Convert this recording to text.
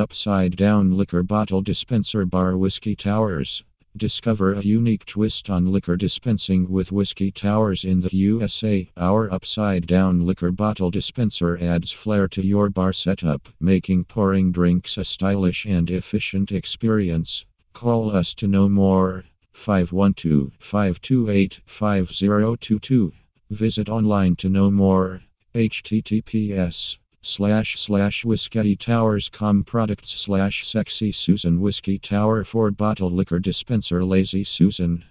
Upside down liquor bottle dispenser bar Whiskey Towers. Discover a unique twist on liquor dispensing with Whiskey Towers in the USA. Our upside down liquor bottle dispenser adds flair to your bar setup, making pouring drinks a stylish and efficient experience. Call us to know more. 512 528 5022. Visit online to know more. https slash slash whiskey towers com products slash sexy susan whiskey tower for bottle liquor dispenser lazy susan